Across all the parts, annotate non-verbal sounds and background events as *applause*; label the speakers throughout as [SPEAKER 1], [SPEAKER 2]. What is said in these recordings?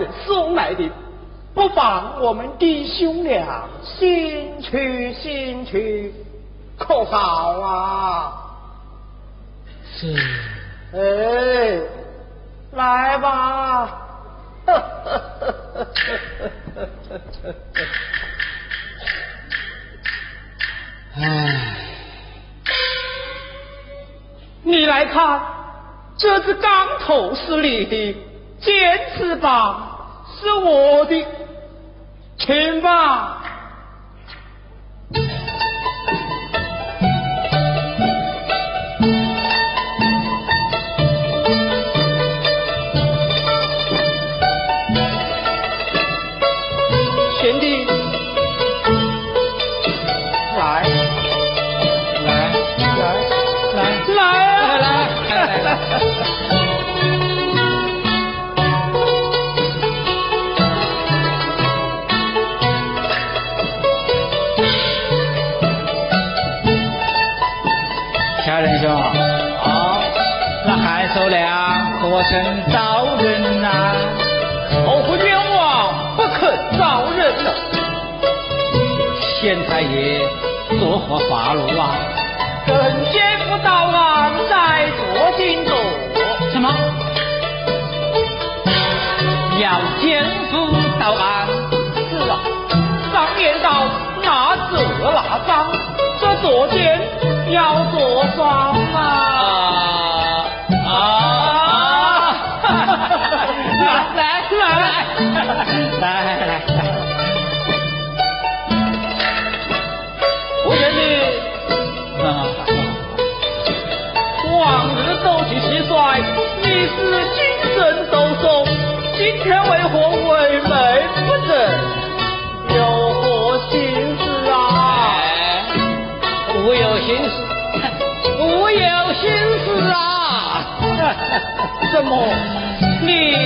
[SPEAKER 1] 人送来的，不妨我们弟兄俩先去先去，可好啊？
[SPEAKER 2] 是。
[SPEAKER 1] 哎，来吧。
[SPEAKER 2] 唉，
[SPEAKER 1] 你来看，这只钢头是你的，尖翅膀是我的，请吧。
[SPEAKER 2] 这
[SPEAKER 1] 坐监
[SPEAKER 2] 要做
[SPEAKER 1] 双啊。啊来来来，来
[SPEAKER 2] 来来，
[SPEAKER 1] 我愿你往日斗气蟋蟀，你是精神抖擞，今天为何为美 *laughs* 怎！么？你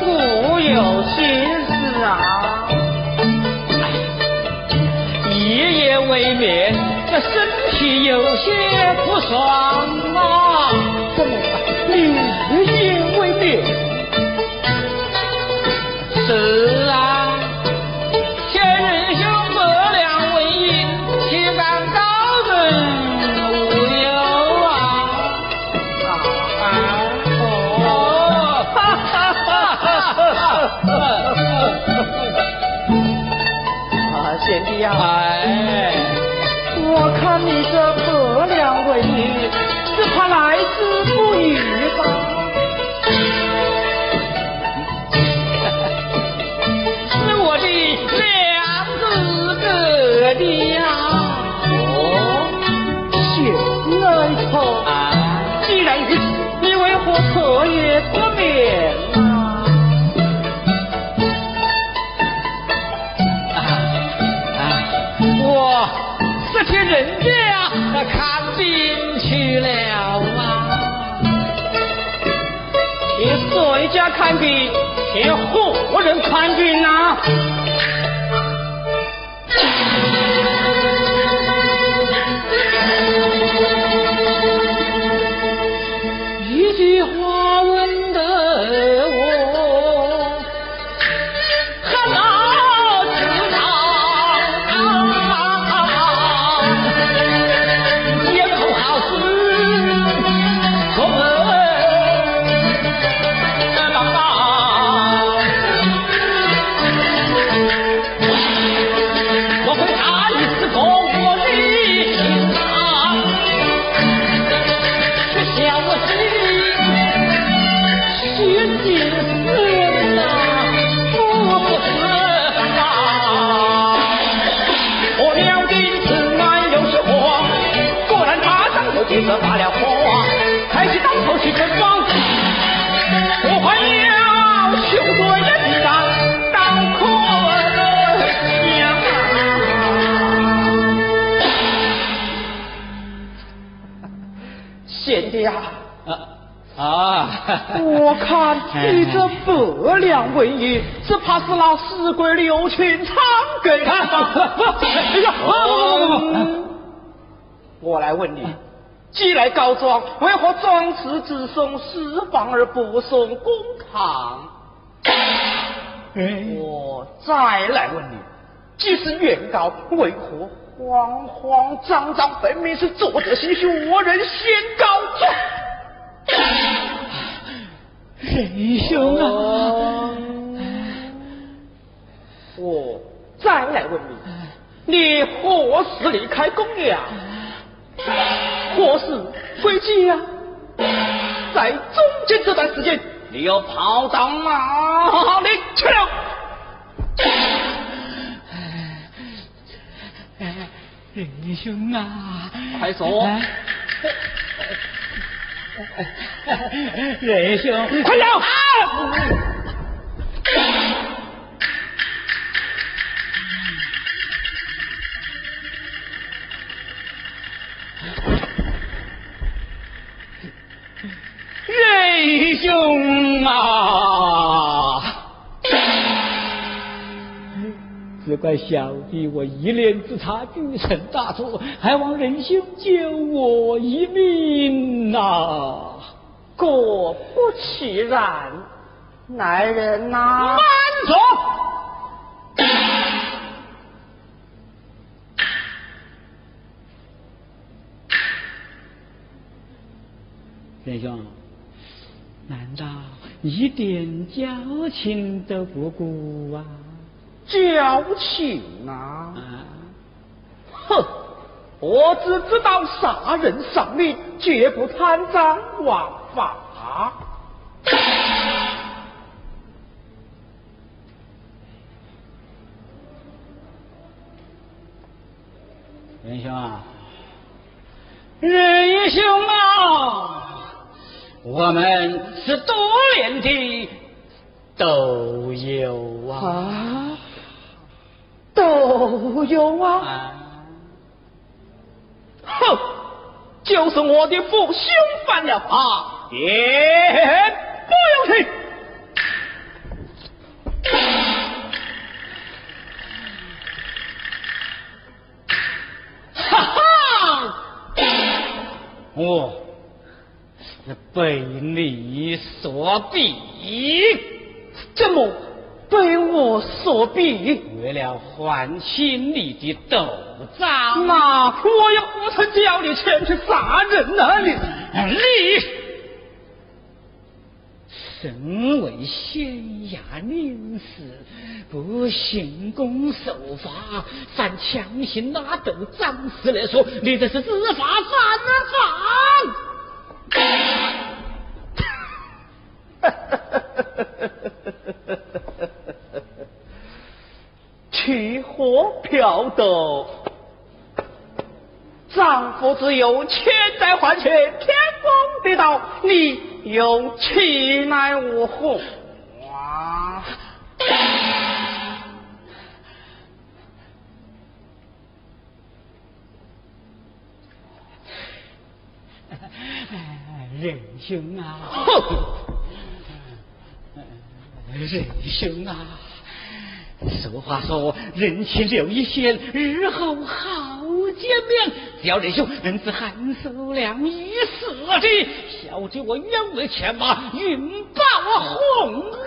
[SPEAKER 1] 不有心思？啊！
[SPEAKER 2] 一夜未眠，这身体有些不爽
[SPEAKER 1] 看
[SPEAKER 2] 病？去
[SPEAKER 1] 何人看病啊？
[SPEAKER 2] 啊，
[SPEAKER 1] 我看你这不良文艺，只怕是那死鬼刘群唱给他？*laughs* 哎呀，我来问你，既来告状，为何状词只送私房而不送公堂？我再来问你，既是原告，为何慌慌张张，分明是作者心虚，我人先告状？
[SPEAKER 2] 仁兄啊！
[SPEAKER 1] 我再来问你，你何时离开公庙？何时回家？在中间这段时间，你又跑到哪里去了？
[SPEAKER 2] 仁兄啊！
[SPEAKER 1] 快说！*laughs*
[SPEAKER 2] 仁兄，
[SPEAKER 1] 快走！
[SPEAKER 2] 仁兄啊！只怪小弟我一念之差，铸成大错，还望仁兄救我一命呐！
[SPEAKER 1] 果不其然，来人呐！
[SPEAKER 2] 慢走！仁兄，难道一点交情都不顾啊？
[SPEAKER 1] 交情啊！哼，我只知道杀人偿命，绝不贪赃枉法。
[SPEAKER 2] 仁兄啊，仁兄啊，我们是多年的斗友啊。
[SPEAKER 1] 都有啊！哼，就是我的父兄犯了法，也不用去。
[SPEAKER 2] 哈哈，我是被你所逼，
[SPEAKER 1] 怎么？被我所逼，
[SPEAKER 2] 为了还清你的斗账，
[SPEAKER 1] 那我又不曾叫你前去杀人啊！你
[SPEAKER 2] 你身为县衙令史，不行公守法，反强行拉斗张氏来说，你这是知法犯了
[SPEAKER 1] 法！去火嫖斗，丈夫只有欠债还钱，天公地道，你又岂奈我何？哇！
[SPEAKER 2] 仁兄啊！仁兄啊！俗话说，人前留一线，日后好见面。只要仁兄能是韩寿良一死的，小弟我愿为前马，云报红恩。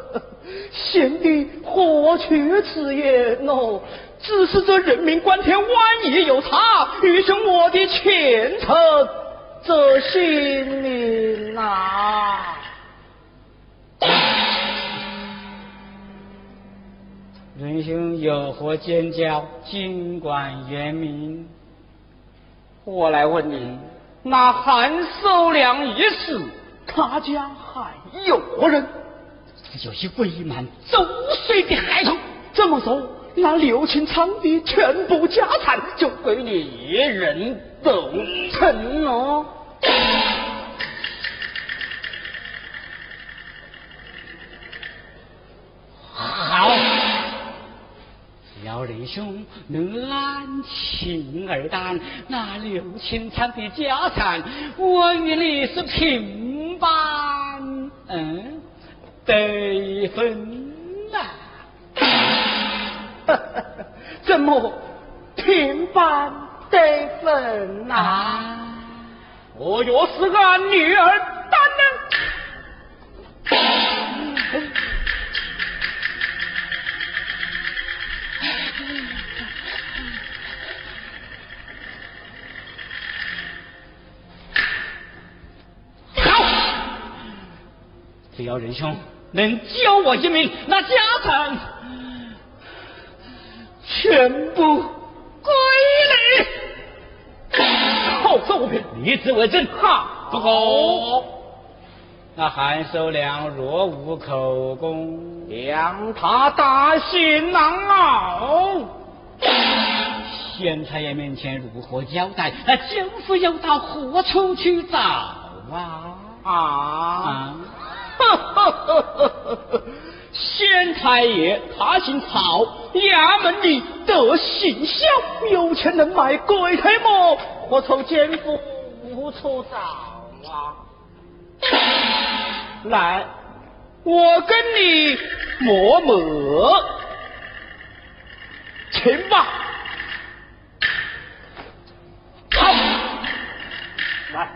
[SPEAKER 2] *laughs*
[SPEAKER 1] 贤弟何去此言哦？只是这人命关天，万一有差，余生我的前程。这性命啊！
[SPEAKER 2] 仁兄有何见教？尽管言明。
[SPEAKER 1] 我来问你，那韩寿良一死，他家还有何人？
[SPEAKER 2] 有些伪满周岁的孩童。
[SPEAKER 1] 这么说，那刘清昌的全部家产就归你一人？都成了。
[SPEAKER 2] 好，只要要仁兄能安情而担，那刘青山的家产，我与你是平半，嗯，得分呐。*laughs*
[SPEAKER 3] 怎么平半得分呐？我若是俺女儿担呢？
[SPEAKER 2] 只要仁兄能救我一命，那家产全部归你。
[SPEAKER 3] 好，周平，
[SPEAKER 2] 立字为证。
[SPEAKER 3] 哈，
[SPEAKER 2] 不够那韩守良若无口供，
[SPEAKER 3] 让他大刑难熬。
[SPEAKER 2] 县太爷面前如何交代？那奸夫又到何处去找啊？
[SPEAKER 3] 啊！县太爷他姓曹，衙门里得姓肖，有钱能买鬼胎么，我从奸夫无处找啊！来，我跟你磨磨，请吧。好，来。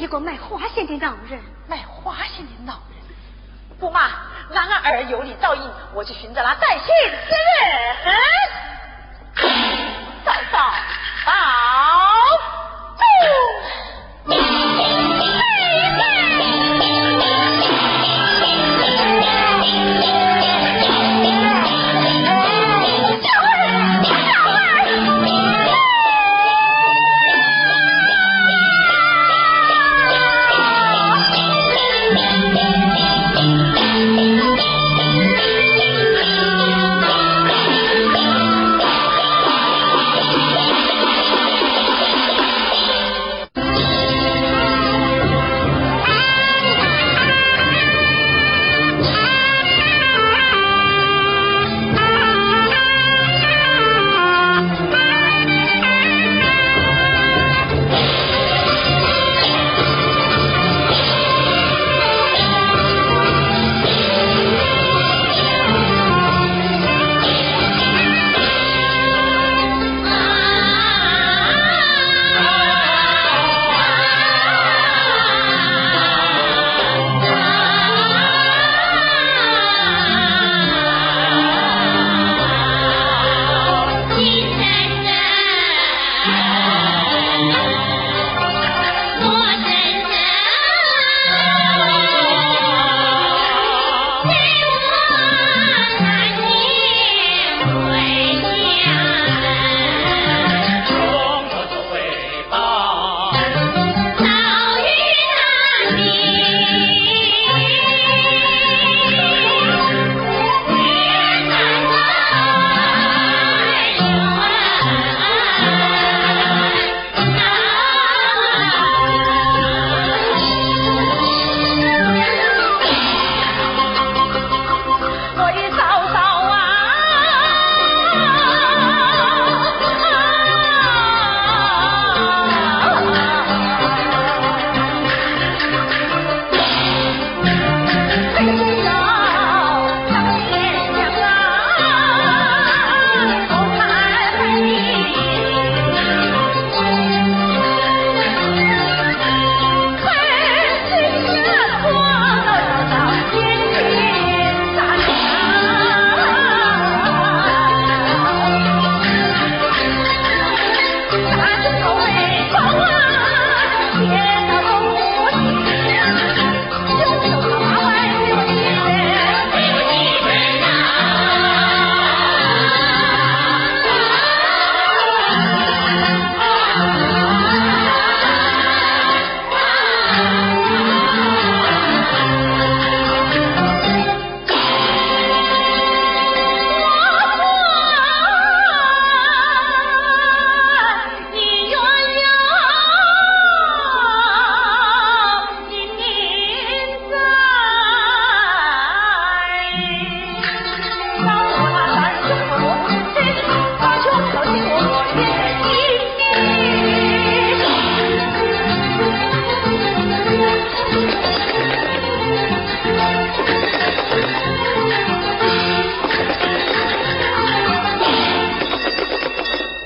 [SPEAKER 3] 一个卖花鞋的老人，卖花鞋的老人，姑妈，男儿有你照应，我去寻找那带信之人。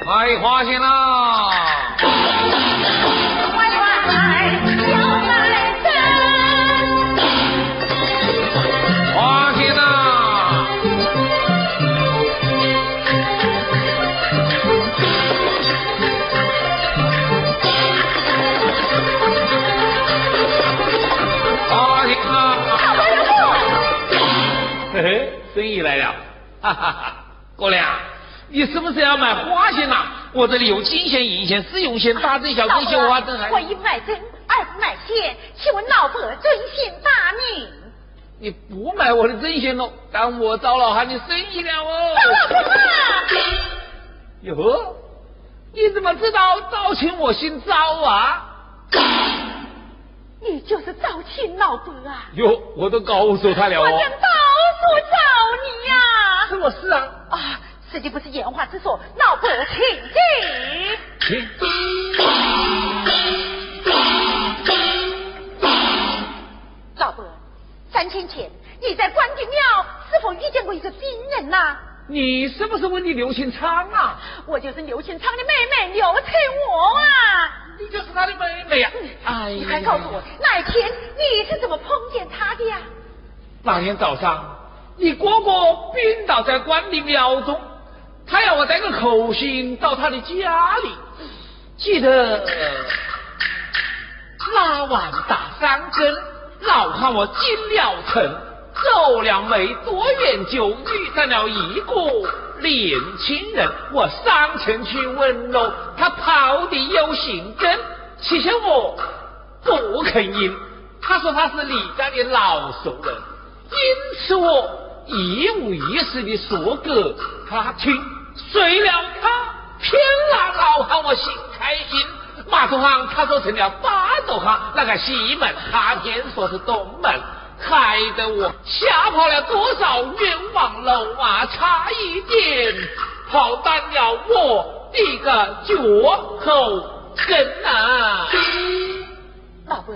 [SPEAKER 3] 卖花鞋啦！
[SPEAKER 4] 花鞋呐！花鞋呐！大
[SPEAKER 3] 白兔。
[SPEAKER 4] 嘿嘿，生意来了，哈哈哈，姑娘。
[SPEAKER 1] 我这里有金线、银线、丝绒线、大针、小针、绣花针，
[SPEAKER 3] 我一不卖针，二不买线，请问老伯尊姓大名？
[SPEAKER 1] 你不买我的针线喽，当我糟老汉的生意了哦。
[SPEAKER 3] 糟老伯！
[SPEAKER 1] 哟，你怎么知道赵青我姓赵啊？
[SPEAKER 3] 你就是赵青老伯啊？
[SPEAKER 1] 哟，我都告诉他了哦。我
[SPEAKER 3] 正到处找你呀。
[SPEAKER 1] 什么事啊？
[SPEAKER 3] 啊。这就不是言话之说，老伯请进。老伯，三天前你在关帝庙是否遇见过一个病人呐？
[SPEAKER 1] 你是不是问你刘庆昌啊？
[SPEAKER 3] 我就是刘庆昌的妹妹刘翠娥啊。
[SPEAKER 1] 你就是他的妹妹呀？哎，
[SPEAKER 3] 你还告诉我那一天你是怎么碰见他的呀？
[SPEAKER 4] 那天早上，你哥哥病倒在关帝庙中，他要我带个口信到他的家里。记得拉完打三更，老汉我进了城，走了没多远，就遇上了一个年轻人。我上前去问喽，他跑的有行根，其实我不肯应。他说他是李家的老熟人，因此我一五一十的说给他听。谁料他偏拿老汉我心开心，马头行他说成了八斗行，那个西门他偏说是东门，害得我吓跑了多少冤枉路啊！差一点跑断了我的个脚后跟啊！
[SPEAKER 3] 老伯。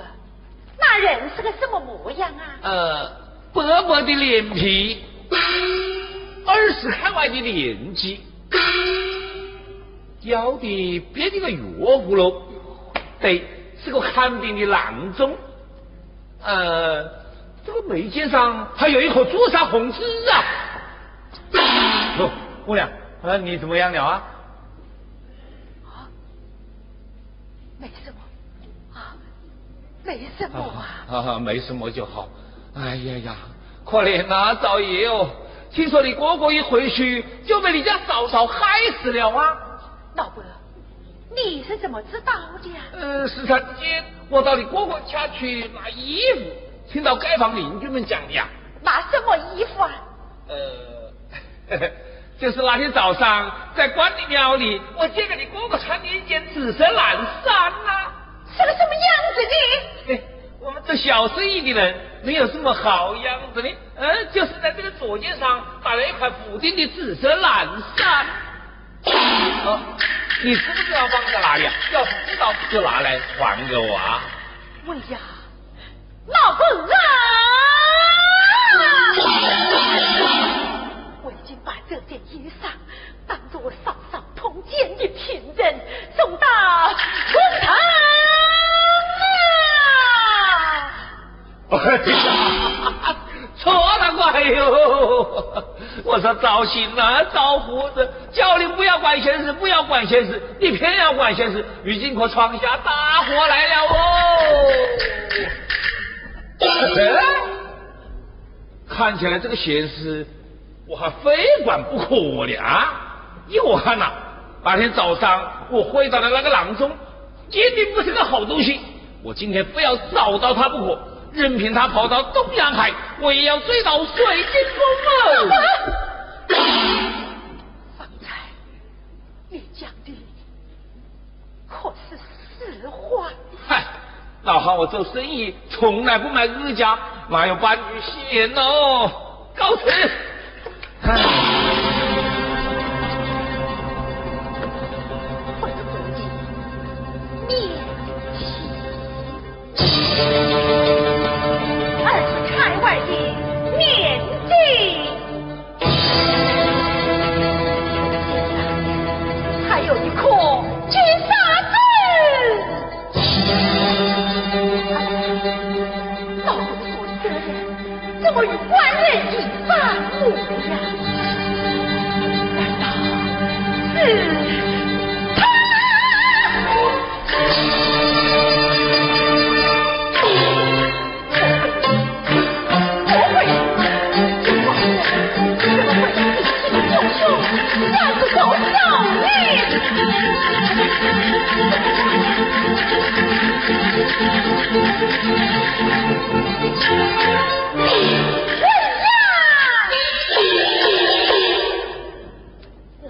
[SPEAKER 3] 那人是个什么模样啊？
[SPEAKER 4] 呃，薄薄的脸皮，*laughs* 二十开外的年纪，*coughs* 腰的别的个药葫芦，对，是个看病的郎中。呃，这个眉间上还有一颗朱砂红痣啊！*coughs* 哦，姑娘，呃，你怎么样了啊？
[SPEAKER 3] 啊，没什么啊。没什么啊，
[SPEAKER 4] 啊，没什么就好。哎呀呀，可怜呐，赵爷哦，听说你哥哥一回去就被你家嫂嫂害死了啊！
[SPEAKER 3] 老伯，你是怎么知道的呀？
[SPEAKER 4] 呃，时常间我到你哥哥家去拿衣服，听到街坊邻居们讲的呀。
[SPEAKER 3] 拿什么衣服啊？
[SPEAKER 4] 呃，*laughs* 就是那天早上在关帝庙里，我借给你哥哥穿的一件紫色蓝衫呐。
[SPEAKER 3] 是个什么样子的？
[SPEAKER 4] 哎，我们这小生意的人没有什么好样子的，嗯，就是在这个左肩上打了一块补丁的紫色蓝衫。哦，你知不知道放在哪里啊？要是知道就拿来还给我啊。
[SPEAKER 3] 哎呀，老公啊！我已经把这件衣裳当做我嫂嫂通奸的凭证送到公堂。
[SPEAKER 4] 哎呀，错了怪哟！我说赵兴啊，赵胡子，叫你不要管闲事，不要管闲事，你偏要管闲事，如今可闯下大祸来了哦！*laughs* 看起来这个闲事我还非管不可的啊！我看呐，那天早上我回到的那个郎中，一定不是个好东西，我今天非要找到他不可。任凭他跑到东洋海，我也要追到水晶宫
[SPEAKER 3] 啊！方才你讲的可是实话？
[SPEAKER 4] 嗨，老汉我做生意从来不买日价，哪有半句戏言哦？告辞。
[SPEAKER 3] 真 *laughs* 我与官人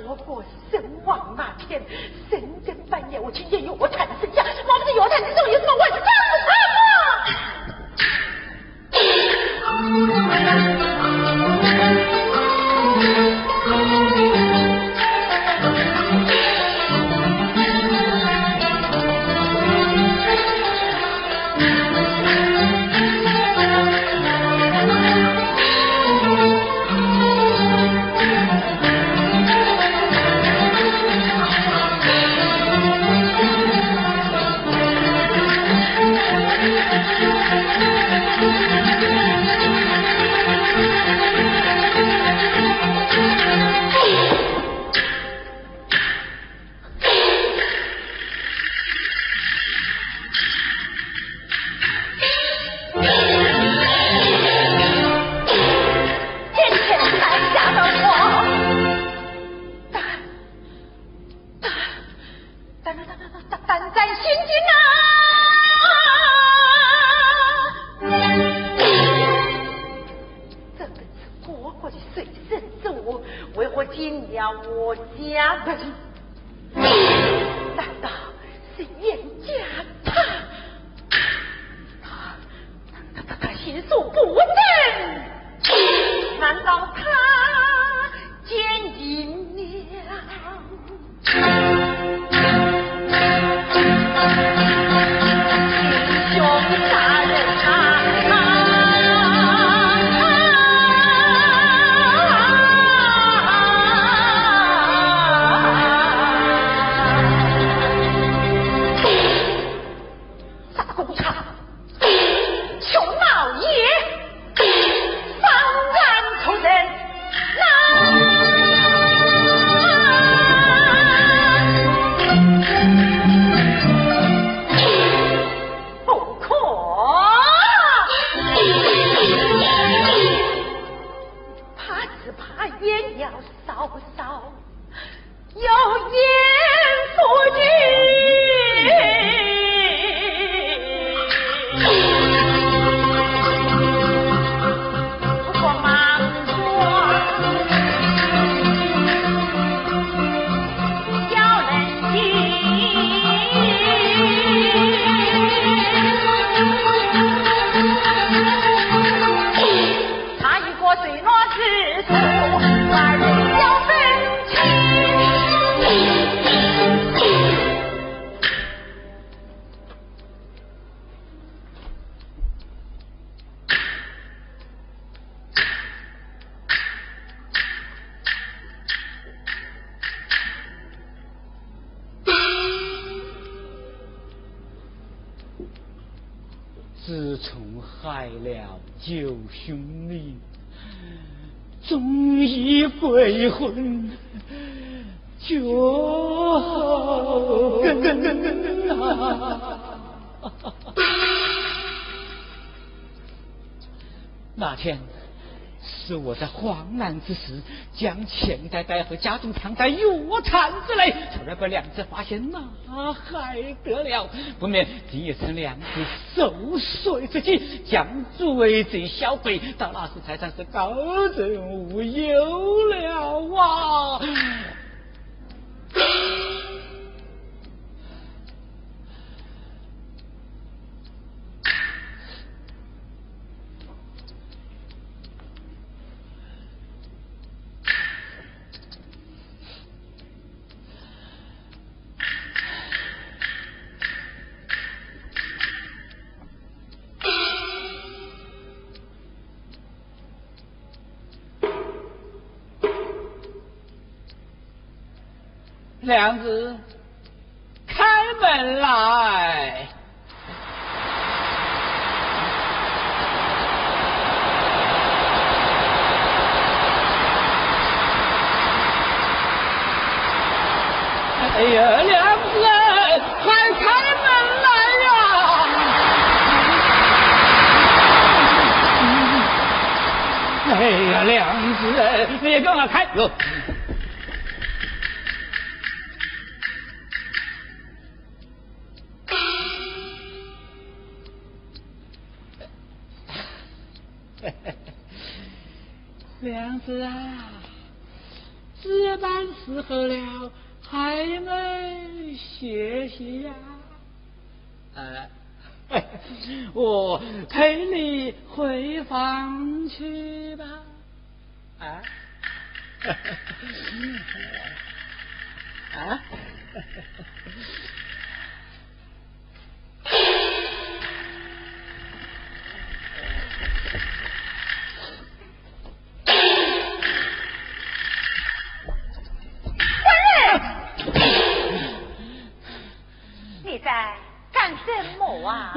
[SPEAKER 3] 我过身亡那天，深更半
[SPEAKER 2] 夜我去夜游，悔婚，就那天。是我在慌难之时，将钱袋袋和家中藏在药铲之内，突然被娘子发现，那还得了？不免今夜趁娘子受水之际，将罪贼消费，到那时才算是高枕无忧了啊！娘子，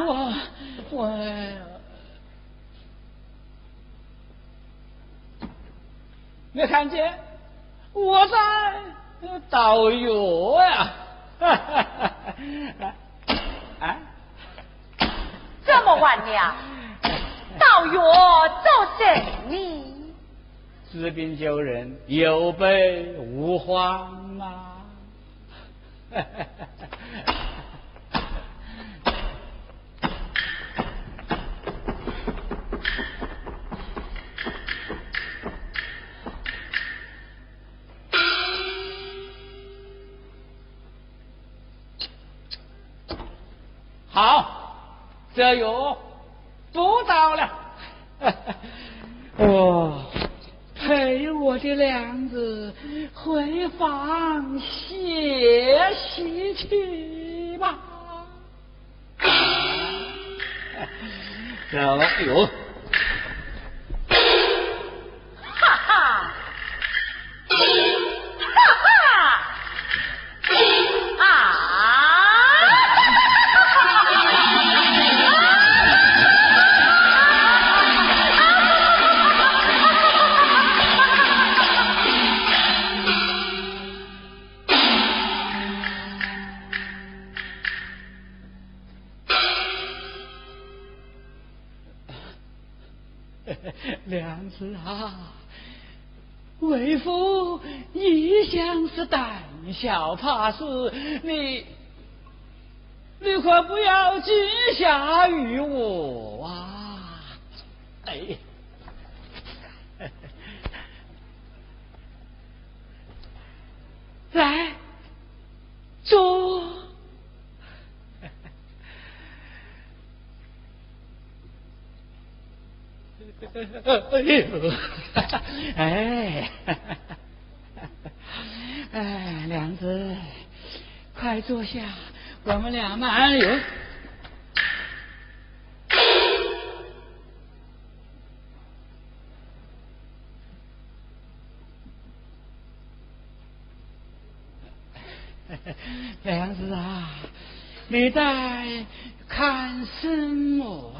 [SPEAKER 2] 我我，没看见我在倒药呀！*laughs*
[SPEAKER 3] 啊，这么晚了，倒药做什么？
[SPEAKER 2] 治病 *laughs* 救人，有备无患嘛！*laughs* 这药不到了。我陪我的娘子回房歇息去吧。走哟。怕是，你你可不要惊吓于我啊！哎，*laughs* 来坐。哎呦，哎，娘子，快坐下，我们俩慢游。*laughs* 娘子啊，你在看什么